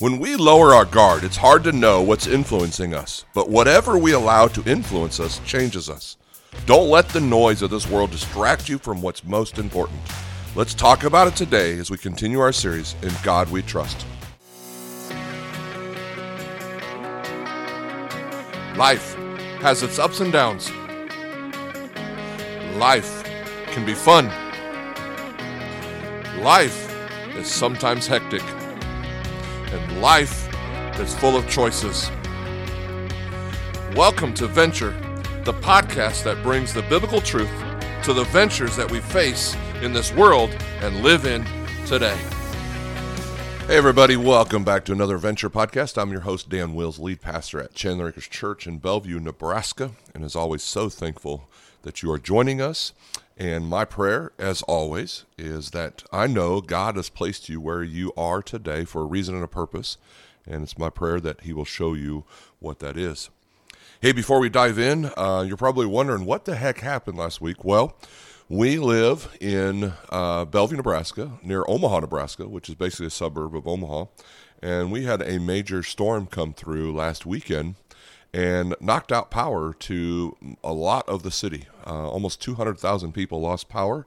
When we lower our guard, it's hard to know what's influencing us, but whatever we allow to influence us changes us. Don't let the noise of this world distract you from what's most important. Let's talk about it today as we continue our series, In God We Trust. Life has its ups and downs. Life can be fun. Life is sometimes hectic and life is full of choices. Welcome to Venture, the podcast that brings the biblical truth to the ventures that we face in this world and live in today. Hey, everybody, welcome back to another Venture podcast. I'm your host, Dan Wills, lead pastor at Chandler Acres Church in Bellevue, Nebraska, and as always, so thankful that you are joining us. And my prayer, as always, is that I know God has placed you where you are today for a reason and a purpose. And it's my prayer that He will show you what that is. Hey, before we dive in, uh, you're probably wondering what the heck happened last week. Well, we live in uh, Bellevue, Nebraska, near Omaha, Nebraska, which is basically a suburb of Omaha. And we had a major storm come through last weekend and knocked out power to a lot of the city. Uh, almost 200,000 people lost power,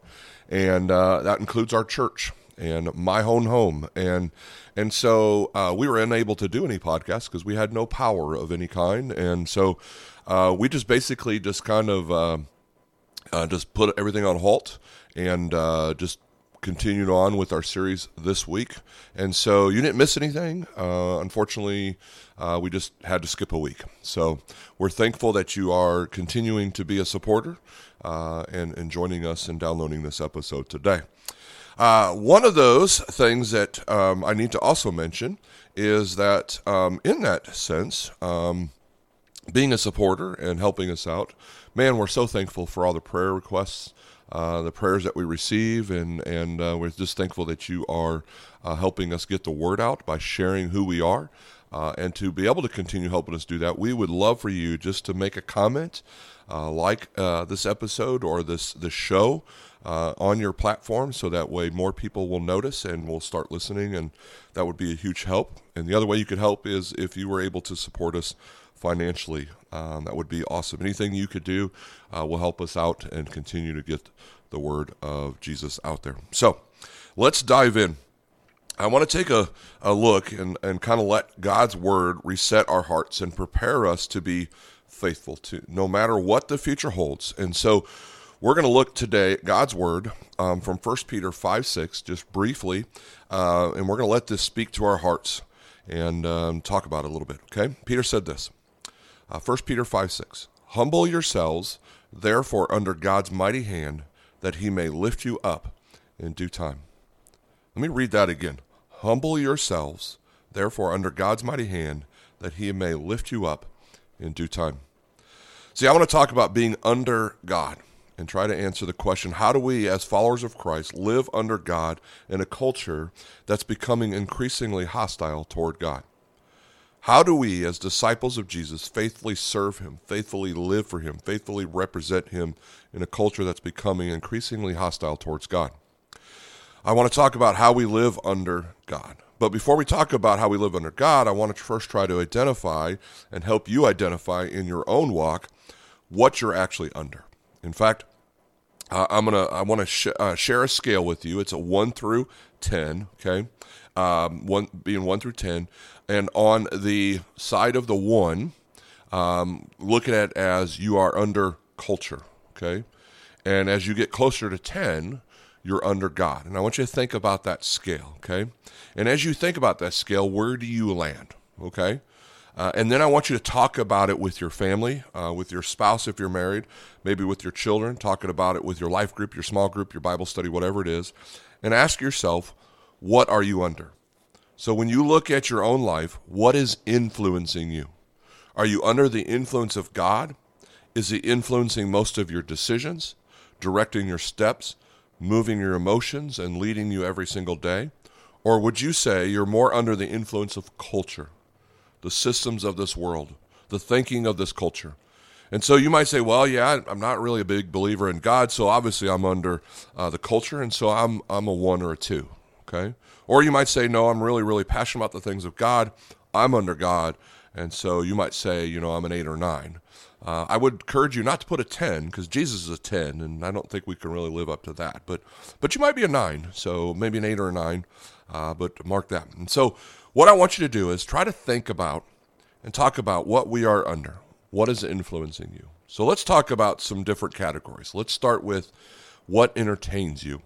and uh, that includes our church and my own home. And and so uh, we were unable to do any podcasts because we had no power of any kind. And so uh, we just basically just kind of uh, uh, just put everything on halt and just continued on with our series this week. And so you didn't miss anything. Uh, unfortunately, uh, we just had to skip a week. So we're thankful that you are continuing to be a supporter uh, and, and joining us and downloading this episode today. Uh, one of those things that um, I need to also mention is that, um, in that sense, um, being a supporter and helping us out, man, we're so thankful for all the prayer requests uh, the prayers that we receive, and and uh, we're just thankful that you are uh, helping us get the word out by sharing who we are. Uh, and to be able to continue helping us do that, we would love for you just to make a comment, uh, like this episode or this this show, on your platform, so that way more people will notice and will start listening, and that would be a huge help. And the other way you could help is if you were able to support us financially. Um, that would be awesome. Anything you could do uh, will help us out and continue to get the word of Jesus out there. So let's dive in. I want to take a, a look and, and kind of let God's word reset our hearts and prepare us to be faithful to no matter what the future holds. And so we're going to look today at God's word um, from 1 Peter 5 6, just briefly, uh, and we're going to let this speak to our hearts and um, talk about it a little bit. Okay? Peter said this uh, 1 Peter 5 6. Humble yourselves, therefore, under God's mighty hand, that he may lift you up in due time. Let me read that again. Humble yourselves, therefore, under God's mighty hand, that he may lift you up in due time. See, I want to talk about being under God and try to answer the question how do we, as followers of Christ, live under God in a culture that's becoming increasingly hostile toward God? How do we, as disciples of Jesus, faithfully serve him, faithfully live for him, faithfully represent him in a culture that's becoming increasingly hostile towards God? I want to talk about how we live under God. But before we talk about how we live under God, I want to first try to identify and help you identify in your own walk what you're actually under. In fact, uh, I'm gonna I want to sh- uh, share a scale with you. It's a one through ten. Okay, um, one being one through ten, and on the side of the one, um, look at as you are under culture. Okay, and as you get closer to ten, you're under God. And I want you to think about that scale. Okay, and as you think about that scale, where do you land? Okay. Uh, and then I want you to talk about it with your family, uh, with your spouse if you're married, maybe with your children, talking about it with your life group, your small group, your Bible study, whatever it is, and ask yourself, what are you under? So when you look at your own life, what is influencing you? Are you under the influence of God? Is He influencing most of your decisions, directing your steps, moving your emotions, and leading you every single day? Or would you say you're more under the influence of culture, the systems of this world, the thinking of this culture? And so you might say, well, yeah, I'm not really a big believer in God, so obviously I'm under uh, the culture, and so I'm, I'm a one or a two. Okay. Or you might say, no, I'm really, really passionate about the things of God. I'm under God. And so you might say, you know, I'm an eight or nine. Uh, I would encourage you not to put a 10 because Jesus is a 10, and I don't think we can really live up to that. But, but you might be a nine, so maybe an eight or a nine, uh, but mark that. And so, what I want you to do is try to think about and talk about what we are under. What is influencing you? So, let's talk about some different categories. Let's start with what entertains you.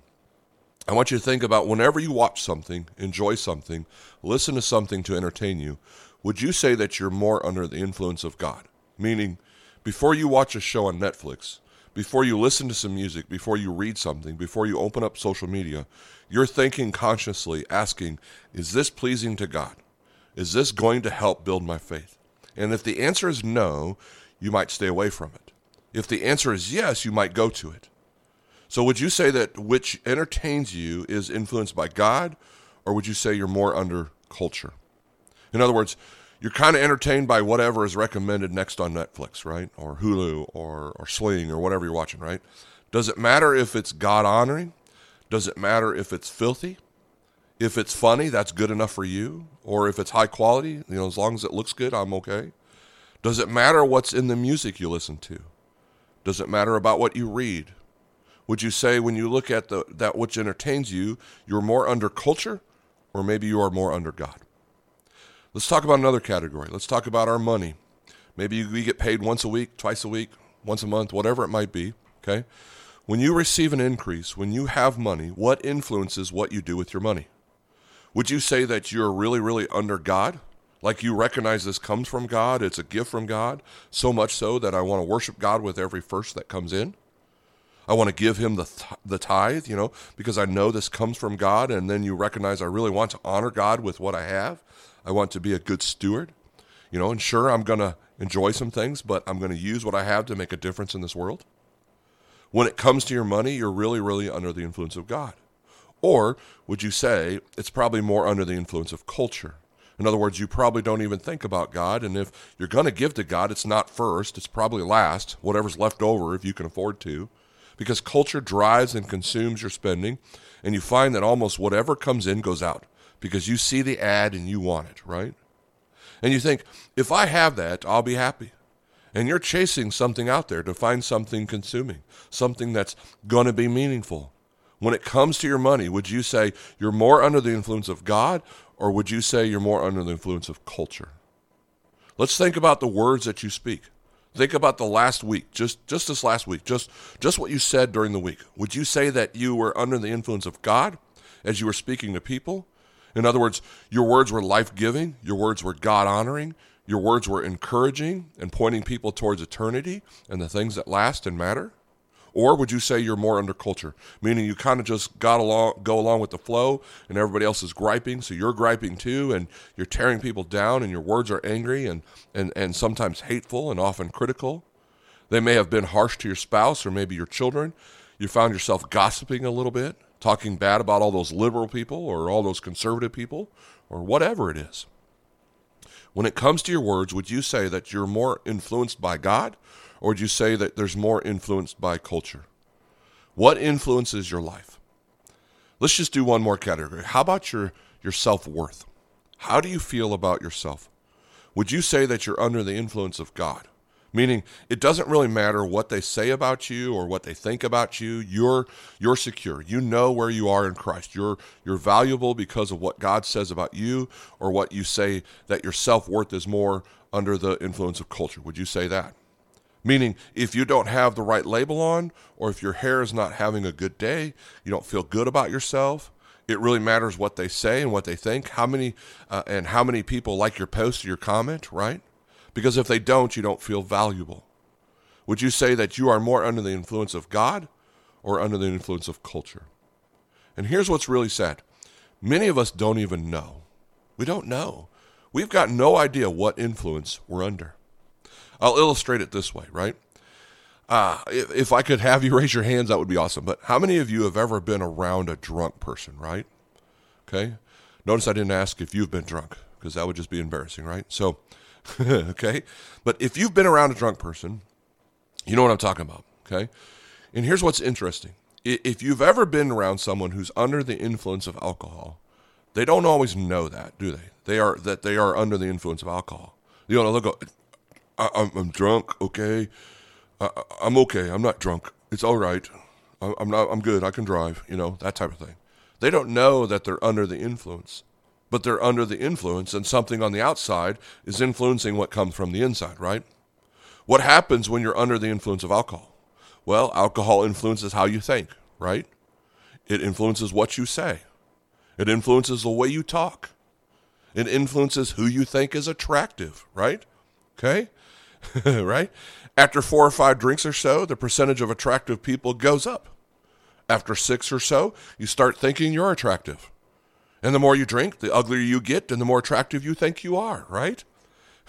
I want you to think about whenever you watch something, enjoy something, listen to something to entertain you, would you say that you're more under the influence of God? Meaning, before you watch a show on Netflix, before you listen to some music, before you read something, before you open up social media, you're thinking consciously, asking, is this pleasing to God? Is this going to help build my faith? And if the answer is no, you might stay away from it. If the answer is yes, you might go to it. So, would you say that which entertains you is influenced by God, or would you say you're more under culture? In other words, you're kind of entertained by whatever is recommended next on Netflix, right? Or Hulu or, or Sling or whatever you're watching, right? Does it matter if it's God honoring? Does it matter if it's filthy? If it's funny, that's good enough for you. Or if it's high quality, you know, as long as it looks good, I'm okay. Does it matter what's in the music you listen to? Does it matter about what you read? Would you say when you look at the, that which entertains you, you're more under culture or maybe you are more under God? Let's talk about another category. Let's talk about our money. Maybe we get paid once a week, twice a week, once a month, whatever it might be. Okay. When you receive an increase, when you have money, what influences what you do with your money? Would you say that you're really, really under God? Like you recognize this comes from God, it's a gift from God, so much so that I want to worship God with every first that comes in? I want to give him the th- the tithe, you know, because I know this comes from God and then you recognize I really want to honor God with what I have. I want to be a good steward, you know, and sure, I'm going to enjoy some things, but I'm going to use what I have to make a difference in this world. When it comes to your money, you're really, really under the influence of God. Or would you say it's probably more under the influence of culture? In other words, you probably don't even think about God. And if you're going to give to God, it's not first, it's probably last, whatever's left over if you can afford to. Because culture drives and consumes your spending, and you find that almost whatever comes in goes out because you see the ad and you want it, right? And you think, if I have that, I'll be happy. And you're chasing something out there to find something consuming, something that's going to be meaningful. When it comes to your money, would you say you're more under the influence of God or would you say you're more under the influence of culture? Let's think about the words that you speak. Think about the last week, just just this last week, just just what you said during the week. Would you say that you were under the influence of God as you were speaking to people in other words, your words were life giving, your words were God honoring, your words were encouraging and pointing people towards eternity and the things that last and matter. Or would you say you're more under culture, meaning you kind of just got along, go along with the flow, and everybody else is griping, so you're griping too, and you're tearing people down, and your words are angry and, and, and sometimes hateful and often critical. They may have been harsh to your spouse or maybe your children. You found yourself gossiping a little bit talking bad about all those liberal people or all those conservative people or whatever it is. When it comes to your words, would you say that you're more influenced by God or would you say that there's more influenced by culture? What influences your life? Let's just do one more category. How about your, your self worth? How do you feel about yourself? Would you say that you're under the influence of God? meaning it doesn't really matter what they say about you or what they think about you you're you're secure you know where you are in Christ you're you're valuable because of what God says about you or what you say that your self-worth is more under the influence of culture would you say that meaning if you don't have the right label on or if your hair is not having a good day you don't feel good about yourself it really matters what they say and what they think how many uh, and how many people like your post or your comment right because if they don't, you don't feel valuable. Would you say that you are more under the influence of God or under the influence of culture? And here's what's really sad many of us don't even know. We don't know. We've got no idea what influence we're under. I'll illustrate it this way, right? Uh, if, if I could have you raise your hands, that would be awesome. But how many of you have ever been around a drunk person, right? Okay. Notice I didn't ask if you've been drunk because that would just be embarrassing, right? So, okay? But if you've been around a drunk person, you know what I'm talking about, okay? And here's what's interesting if you've ever been around someone who's under the influence of alcohol, they don't always know that, do they? They are that they are under the influence of alcohol. You know, go, I, am I'm drunk, okay. I, I'm okay. I'm not drunk. It's all right. I, I'm not. I'm good. I can drive. You know that type of thing. They don't know that they're under the influence, but they're under the influence, and something on the outside is influencing what comes from the inside, right? What happens when you're under the influence of alcohol? Well, alcohol influences how you think, right? It influences what you say. It influences the way you talk. It influences who you think is attractive, right? Okay? right? After four or five drinks or so, the percentage of attractive people goes up. After six or so, you start thinking you're attractive. And the more you drink, the uglier you get and the more attractive you think you are, right?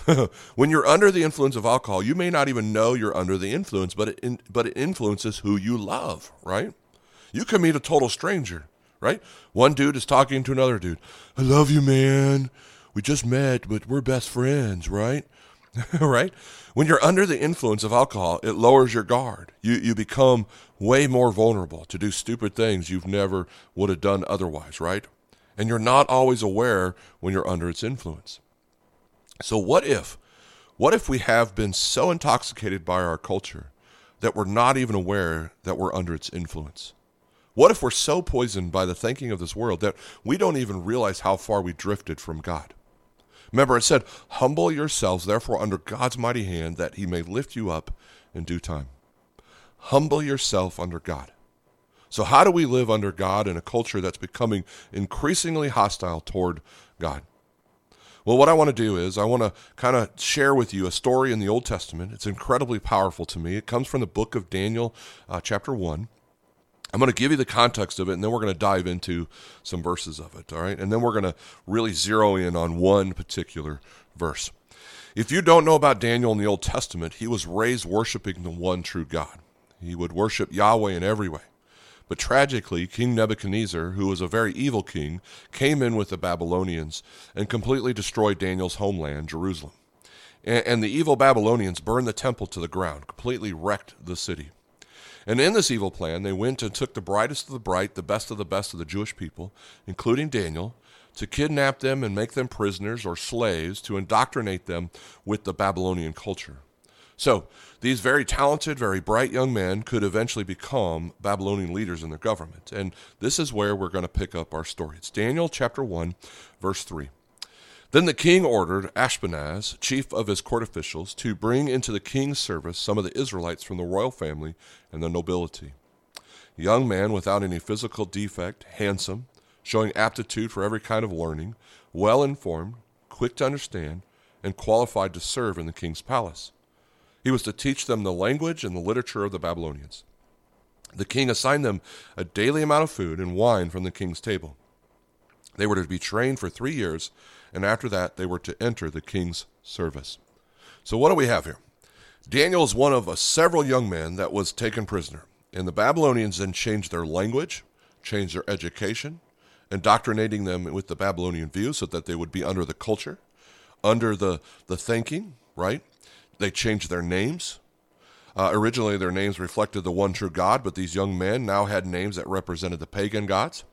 when you're under the influence of alcohol, you may not even know you're under the influence, but it in, but it influences who you love, right? You can meet a total stranger, right? One dude is talking to another dude. I love you, man. We just met, but we're best friends, right? right? When you're under the influence of alcohol, it lowers your guard. You you become way more vulnerable to do stupid things you've never would have done otherwise, right? And you're not always aware when you're under its influence. So what if what if we have been so intoxicated by our culture that we're not even aware that we're under its influence? What if we're so poisoned by the thinking of this world that we don't even realize how far we drifted from God? Remember, it said, Humble yourselves, therefore, under God's mighty hand, that he may lift you up in due time. Humble yourself under God. So, how do we live under God in a culture that's becoming increasingly hostile toward God? Well, what I want to do is I want to kind of share with you a story in the Old Testament. It's incredibly powerful to me. It comes from the book of Daniel, uh, chapter 1. I'm going to give you the context of it, and then we're going to dive into some verses of it, all right? And then we're going to really zero in on one particular verse. If you don't know about Daniel in the Old Testament, he was raised worshiping the one true God. He would worship Yahweh in every way. But tragically, King Nebuchadnezzar, who was a very evil king, came in with the Babylonians and completely destroyed Daniel's homeland, Jerusalem. And, the evil Babylonians burned the temple to the ground, completely wrecked the city. And in this evil plan, they went and took the brightest of the bright, the best of the best of the Jewish people, including Daniel, to kidnap them and make them prisoners or slaves to indoctrinate them with the Babylonian culture. So, these very talented, very bright young men could eventually become Babylonian leaders in their government. And this is where we're going to pick up our story. It's Daniel chapter 1, verse 3. Then the king ordered Ashpenaz, chief of his court officials, to bring into the king's service some of the Israelites from the royal family and the nobility. A young man without any physical defect, handsome, showing aptitude for every kind of learning, well informed, quick to understand, and qualified to serve in the king's palace. He was to teach them the language and the literature of the Babylonians. The king assigned them a daily amount of food and wine from the king's table. They were to be trained for three years and after that they were to enter the king's service. So what do we have here? Daniel is one of several young men that was taken prisoner, and the Babylonians then changed their language, changed their education, indoctrinating them with the Babylonian view so that they would be under the culture, under the, the thinking, right? They changed their names. Uh, originally, their names reflected the one true God, but these young men now had names that represented the pagan gods,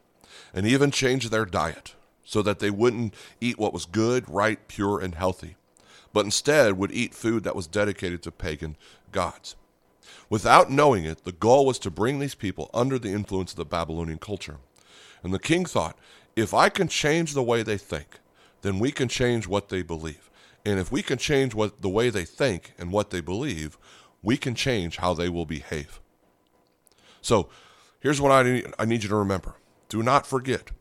and even changed their diet so that they wouldn't eat what was good, right, pure, and healthy, but instead would eat food that was dedicated to pagan gods. Without knowing it, the goal was to bring these people under the influence of the Babylonian culture. And the king thought, if I can change the way they think, then we can change what they believe. And if we can change what the way they think and what they believe, we can change how they will behave. So, here's what I need, I need you to remember. Do not forget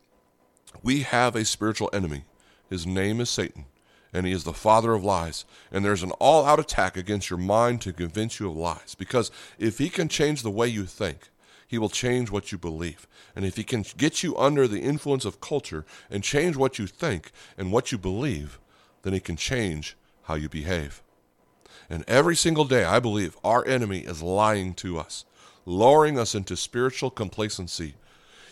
we have a spiritual enemy. His name is Satan, and he is the father of lies. And there's an all out attack against your mind to convince you of lies. Because if he can change the way you think, he will change what you believe. And if he can get you under the influence of culture and change what you think and what you believe, then he can change how you behave. And every single day, I believe our enemy is lying to us, lowering us into spiritual complacency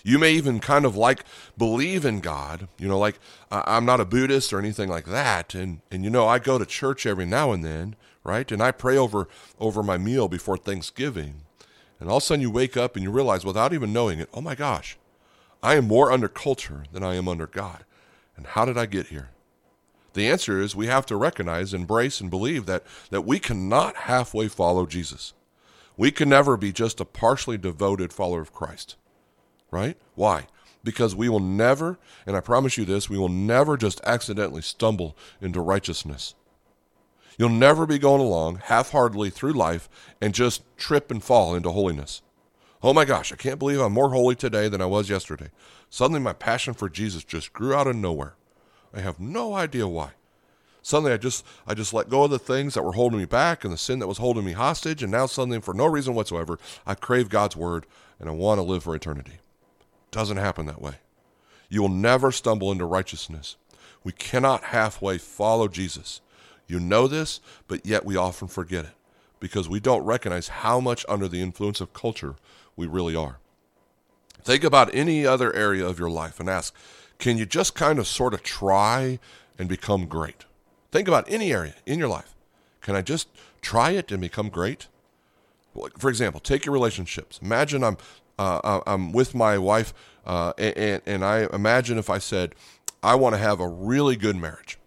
you may even kind of like believe in God, you know, like I'm not a Buddhist or anything like that. And, and, you know, I go to church every now and then, right? And I pray over, over my meal before Thanksgiving. And all of a sudden you wake up and you realize without even knowing it, oh my gosh, I am more under culture than I am under God. And how did I get here? The answer is we have to recognize, embrace, and believe that, that we cannot halfway follow Jesus. We can never be just a partially devoted follower of Christ. Right? Why? Because we will never, and I promise you this, we will never just accidentally stumble into righteousness. You'll never be going along half heartedly through life and just trip and fall into holiness. Oh my gosh, I can't believe I'm more holy today than I was yesterday. Suddenly my passion for Jesus just grew out of nowhere. I have no idea why. Suddenly I just I just let go of the things that were holding me back and the sin that was holding me hostage and now suddenly for no reason whatsoever I crave God's word and I want to live for eternity. Doesn't happen that way. You will never stumble into righteousness. We cannot halfway follow Jesus. You know this, but yet we often forget it because we don't recognize how much under the influence of culture we really are. Think about any other area of your life and ask, can you just kind of sort of try and become great? Think about any area in your life. Can I just try it and become great? For example, take your relationships. Imagine I'm uh, uh, I'm with my wife, uh, and, and I imagine if I said, I want to have a really good marriage.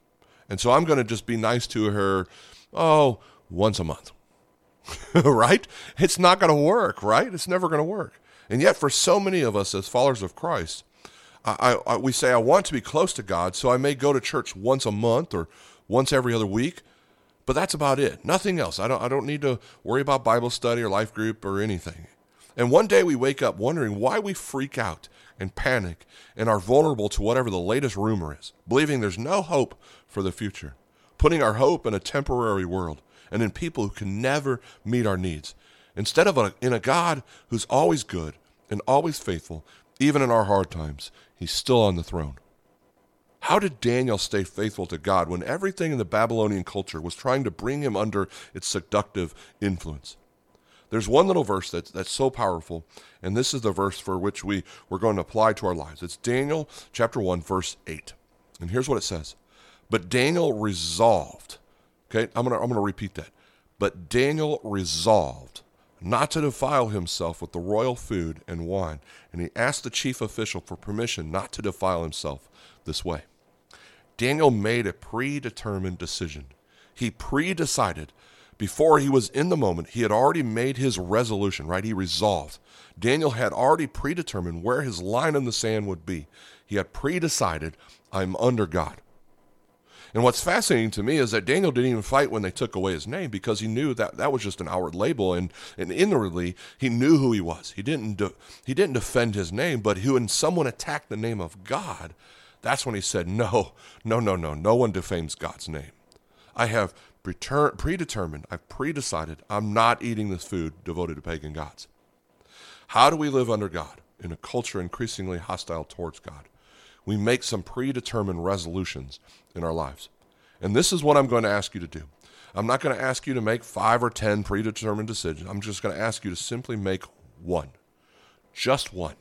And so I'm going to just be nice to her, oh, once a month. right? It's not going to work, right? It's never going to work. And yet, for so many of us as followers of Christ, I, I, we say, I want to be close to God, so I may go to church once a month or once every other week, but that's about it. Nothing else. I don't, I don't need to worry about Bible study or life group or anything. And one day we wake up wondering why we freak out and panic and are vulnerable to whatever the latest rumor is, believing there's no hope for the future, putting our hope in a temporary world and in people who can never meet our needs, instead of a, in a God who's always good and always faithful, even in our hard times. He's still on the throne. How did Daniel stay faithful to God when everything in the Babylonian culture was trying to bring him under its seductive influence? There's one little verse that's, that's so powerful, and this is the verse for which we, we're going to apply to our lives. It's Daniel chapter 1, verse 8. And here's what it says But Daniel resolved, okay, I'm going to I'm going to repeat that. But Daniel resolved not to defile himself with the royal food and wine, and he asked the chief official for permission not to defile himself this way. Daniel made a predetermined decision. He pre decided before he was in the moment, he had already made his resolution, right? He resolved. Daniel had already predetermined where his line in the sand would be. He had predecided, I'm under God. And what's fascinating to me is that Daniel didn't even fight when they took away his name because he knew that that was just an outward label, and, and inwardly he knew who he was. He didn't de- he didn't defend his name, but when someone attacked the name of God, that's when he said, "No, no, no, no, no one defames God's name. I have predetermined, I've predecided I'm not eating this food devoted to pagan gods. How do we live under God in a culture increasingly hostile towards God? We make some predetermined resolutions in our lives. And this is what I'm going to ask you to do. I'm not going to ask you to make five or 10 predetermined decisions. I'm just going to ask you to simply make one. Just one.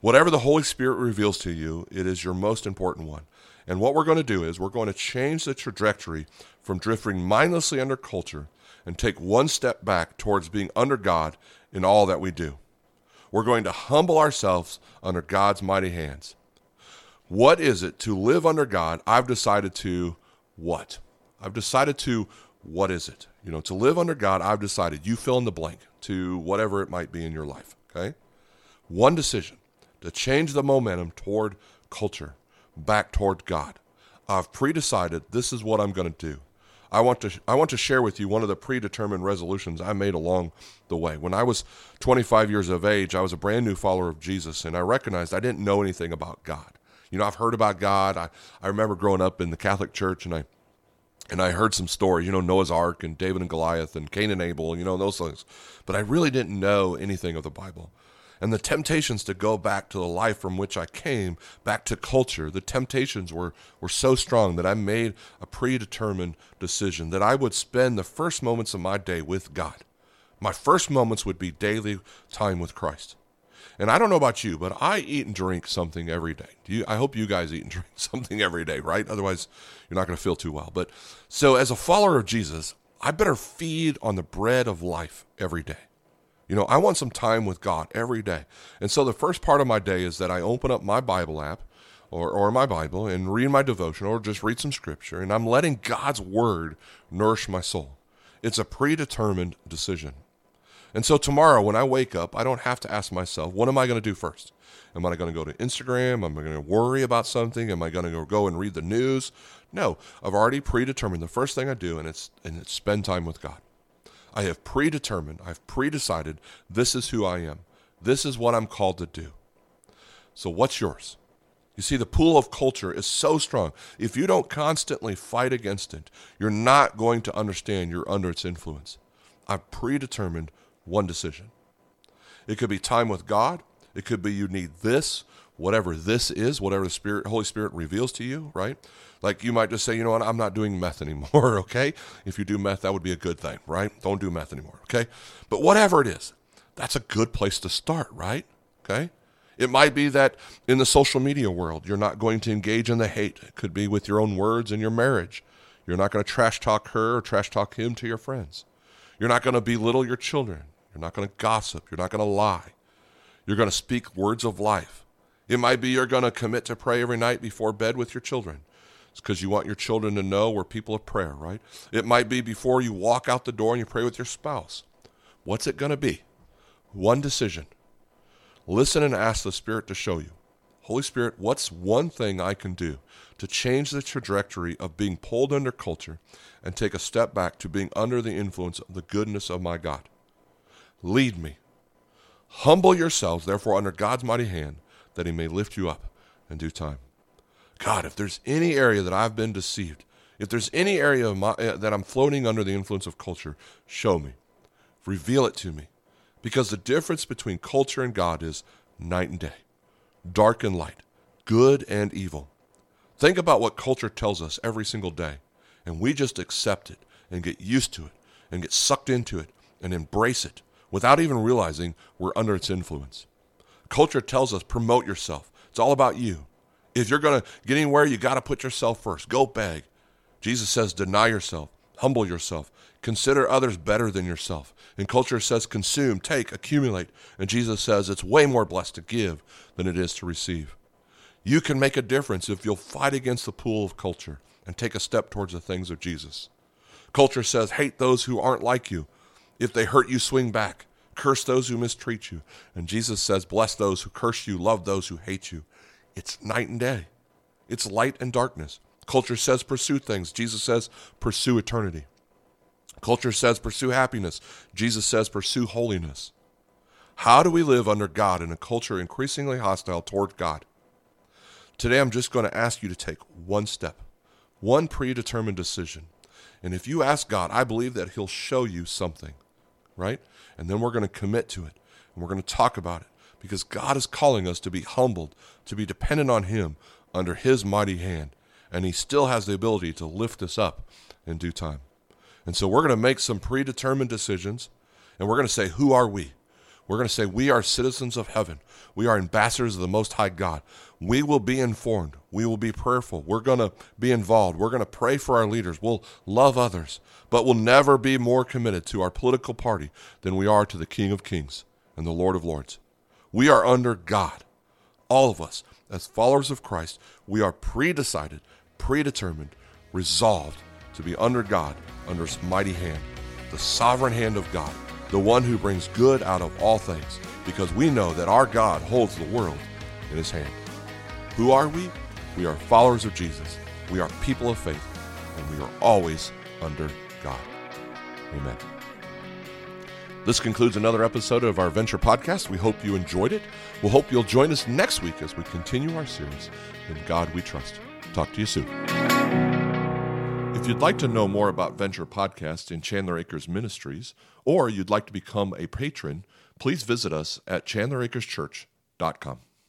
Whatever the Holy Spirit reveals to you, it is your most important one. And what we're going to do is we're going to change the trajectory from drifting mindlessly under culture and take one step back towards being under God in all that we do. We're going to humble ourselves under God's mighty hands. What is it to live under God? I've decided to what? I've decided to what is it? You know, to live under God, I've decided you fill in the blank to whatever it might be in your life, okay? One decision to change the momentum toward culture back toward God. I've predecided this is what I'm going to do. I want to I want to share with you one of the predetermined resolutions I made along the way. When I was 25 years of age, I was a brand new follower of Jesus and I recognized I didn't know anything about God. You know, I've heard about God. I, I remember growing up in the Catholic Church and I and I heard some stories, you know, Noah's Ark and David and Goliath and Cain and Abel, you know, those things. But I really didn't know anything of the Bible and the temptations to go back to the life from which I came, back to culture, the temptations were, were so strong that I made a predetermined decision that I would spend the first moments of my day with God. My first moments would be daily time with Christ. And I don't know about you, but I eat and drink something every day. You, I hope you guys eat and drink something every day, right? Otherwise, you're not going to feel too well. But so, as a follower of Jesus, I better feed on the bread of life every day. You know, I want some time with God every day. And so the first part of my day is that I open up my Bible app or, or my Bible and read my devotion or just read some scripture, and I'm letting God's word nourish my soul. It's a predetermined decision. And so tomorrow, when I wake up, I don't have to ask myself, what am I going to do first? Am I going to go to Instagram? Am I going to worry about something? Am I going to go and read the news? No, I've already predetermined the first thing I do, and it's and it's spend time with God. I have predetermined, I've predecided this is who I am. This is what I'm called to do. So what's yours? You see, the pool of culture is so strong. If you don't constantly fight against it, you're not going to understand you're under its influence. I've predetermined one decision. It could be time with God. It could be you need this, whatever this is, whatever the Spirit, Holy Spirit reveals to you, right? Like you might just say, you know what, I'm not doing meth anymore, okay? If you do meth, that would be a good thing, right? Don't do meth anymore, okay? But whatever it is, that's a good place to start, right? Okay? It might be that in the social media world, you're not going to engage in the hate. It could be with your own words in your marriage. You're not going to trash talk her or trash talk him to your friends. You're not going to belittle your children. You're not going to gossip. You're not going to lie. You're going to speak words of life. It might be you're going to commit to pray every night before bed with your children. It's because you want your children to know we're people of prayer, right? It might be before you walk out the door and you pray with your spouse. What's it going to be? One decision. Listen and ask the Spirit to show you. Holy Spirit, what's one thing I can do to change the trajectory of being pulled under culture and take a step back to being under the influence of the goodness of my God? Lead me. Humble yourselves, therefore, under God's mighty hand, that he may lift you up in due time. God, if there's any area that I've been deceived, if there's any area my, uh, that I'm floating under the influence of culture, show me. Reveal it to me. Because the difference between culture and God is night and day, dark and light, good and evil. Think about what culture tells us every single day, and we just accept it and get used to it and get sucked into it and embrace it without even realizing we're under its influence. Culture tells us promote yourself. It's all about you. If you're going to get anywhere, you got to put yourself first. Go beg. Jesus says deny yourself, humble yourself, consider others better than yourself. And culture says consume, take, accumulate. And Jesus says it's way more blessed to give than it is to receive. You can make a difference if you'll fight against the pool of culture and take a step towards the things of Jesus. Culture says hate those who aren't like you. If they hurt you, swing back. Curse those who mistreat you. And Jesus says, Bless those who curse you, love those who hate you. It's night and day, it's light and darkness. Culture says pursue things. Jesus says pursue eternity. Culture says pursue happiness. Jesus says pursue holiness. How do we live under God in a culture increasingly hostile toward God? Today, I'm just going to ask you to take one step, one predetermined decision. And if you ask God, I believe that He'll show you something right? And then we're going to commit to it and we're going to talk about it because God is calling us to be humbled, to be dependent on Him under His mighty hand. And He still has the ability to lift us up in due time. And so we're going to make some predetermined decisions and we're going to say, Who are we? We're going to say, We are citizens of heaven. We are ambassadors of the Most High God. We will be informed. We will be prayerful. We're going to be involved. We're going to pray for our leaders. We'll love others, but we'll never be more committed to our political party than we are to the King of Kings and the Lord of Lords. We are under God. All of us, as followers of Christ, we are predecided, predetermined, resolved to be under God, under His mighty hand, the sovereign hand of God the one who brings good out of all things, because we know that our God holds the world in his hand. Who are we? We are followers of Jesus. We are people of faith, and we are always under God. Amen. This concludes another episode of our Venture Podcast. We hope you enjoyed it. We'll hope you'll join us next week as we continue our series, In God We Trust. Talk to you soon. If you'd like to know more about Venture Podcast in Chandler Acres Ministries, or you'd like to become a patron, please visit us at chandleracreschurch.com.